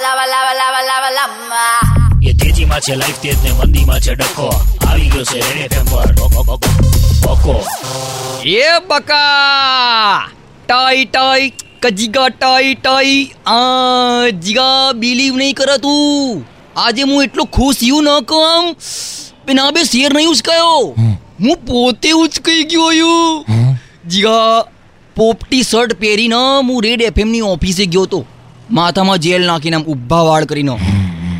lava, લાવા લાવા લાવા lava. એ તેજીમાં છે લાઈફ તેજ ને મંદીમાં છે ડખો આવી ગયો છે રેડ એફએમ પર. બકો, એ બકા! ટાઈ ટાઈ કજીગા ટાઈ ટાઈ. આ જીગા બિલીવ નહીં કરે તું. આજે હું એટલો ખુશ યુ ન કહું. પેના બે શેર નહીં ઉચકાયો. હું પોતે ઉચકાઈ ગયો યુ. જીગા પોપટી શર્ટ પહેરીને હું રેડ એફએમની ઓફિસે ગયો તો. માથામાં જેલ નાખીને આમ ઊભા વાળ કરીને.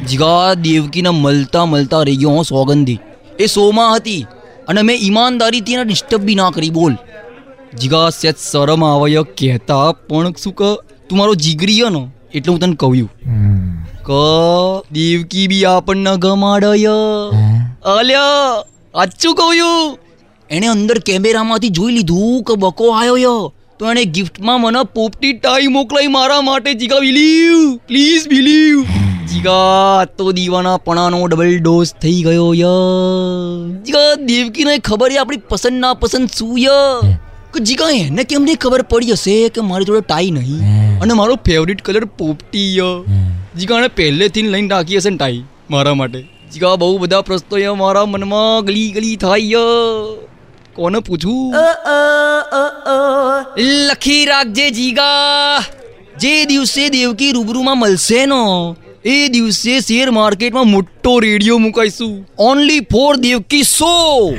જીગા દેવકીને મળતા મળતા રહી ગયો હું સોગંધી. એ શોમાં હતી અને મેં ઈમાનદારીથી એને ડિસ્ટર્બ બી ના કરી બોલ. જીગા સેજ શરમ આવે કહેતા પણ શું કહ તું મારો જીગરી નો એટલે હું તને કહ્યું ક દેવકી બી આપણને ગમાડય અલ્યા આચું કહ્યું એણે અંદર કેમેરામાંથી જોઈ લીધું કે બકો આવ્યો ય. તો એણે ગિફ્ટમાં મને પોપટી ટાઈ મોકલાઈ મારા માટે. જીગા બિલીવ પ્લીઝ બિલીવ જીગા તો દીવાના પણાનો ડબલ ડોઝ થઈ ગયો ય જીગા દેવકીને ખબર એ આપણી પસંદ ના પસંદ શું ય કે જીગા એને કેમ નહીં ખબર પડી હશે કે મારી જોડે ટાઈ નહીં? અને મારો ફેવરિટ કલર પોપટી ય જીગા એણે પહેલેથી લઈને રાખી હશે ને ટાઈ મારા માટે. જીગા બહુ બધા પ્રશ્નો ય મારા મનમાં ગલી ગલી થાય ય કોને પૂછું? લખી રાખજે જીગા. જે દિવસે દેવકી રૂબરૂમાં મળશે નો એ દિવસે શેર માર્કેટમાં મોટો રેડિયો મુકાઈશું. ઓનલી ફોર દેવકી શો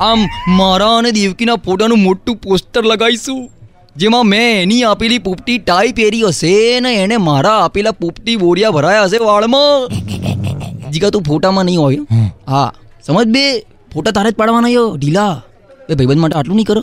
આમ મારા અને દેવકીના ફોટાનું મોટું પોસ્ટર લગાવીશું જેમાં મેં એની આપેલી પોપટી ટાઈ પહેરી હશે ને એને મારા આપેલા પોપટી બોરિયા ભરાયા હશે વાળમાં. જીગા તું ફોટામાં નહીં હોય? હા. સમજ બે? ફોટા તારે જ પાડવાના યો ઢીલા. બે ભાઈબંધ માટે આટલું નહીં કરો.